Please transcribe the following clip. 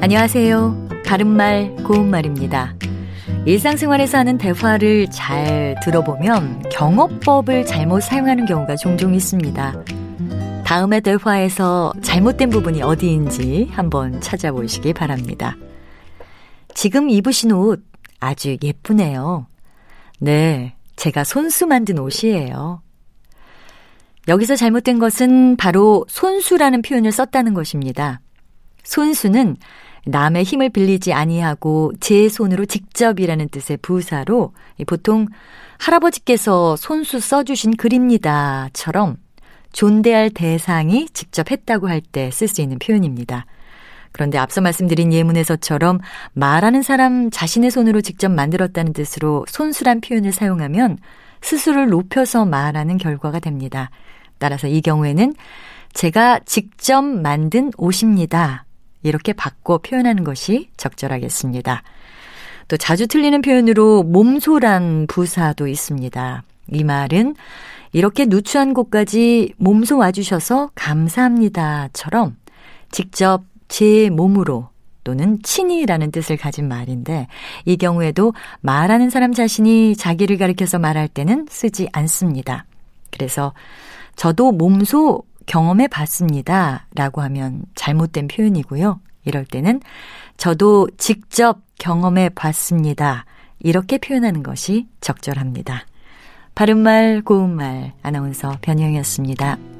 안녕하세요. 바른말, 고운말입니다. 일상생활에서 하는 대화를 잘 들어보면 경어법을 잘못 사용하는 경우가 종종 있습니다. 다음의 대화에서 잘못된 부분이 어디인지 한번 찾아보시기 바랍니다. 지금 입으신 옷 아주 예쁘네요. 네, 제가 손수 만든 옷이에요. 여기서 잘못된 것은 바로 손수라는 표현을 썼다는 것입니다. 손수는 남의 힘을 빌리지 아니하고 제 손으로 직접이라는 뜻의 부사로 보통 할아버지께서 손수 써주신 글입니다처럼 존대할 대상이 직접 했다고 할 때 쓸 수 있는 표현입니다. 그런데 앞서 말씀드린 예문에서처럼 말하는 사람 자신의 손으로 직접 만들었다는 뜻으로 손수란 표현을 사용하면 스스로를 높여서 말하는 결과가 됩니다. 따라서 이 경우에는 제가 직접 만든 옷입니다. 이렇게 바꿔 표현하는 것이 적절하겠습니다. 또 자주 틀리는 표현으로 몸소란 부사도 있습니다. 이 말은 이렇게 누추한 곳까지 몸소 와주셔서 감사합니다처럼 직접 제 몸으로 또는 친이라는 뜻을 가진 말인데 이 경우에도 말하는 사람 자신이 자기를 가리켜서 말할 때는 쓰지 않습니다. 그래서 저도 몸소 경험해 봤습니다. 라고 하면 잘못된 표현이고요. 이럴 때는 저도 직접 경험해 봤습니다. 이렇게 표현하는 것이 적절합니다. 바른말, 고운말, 아나운서 변희영이었습니다.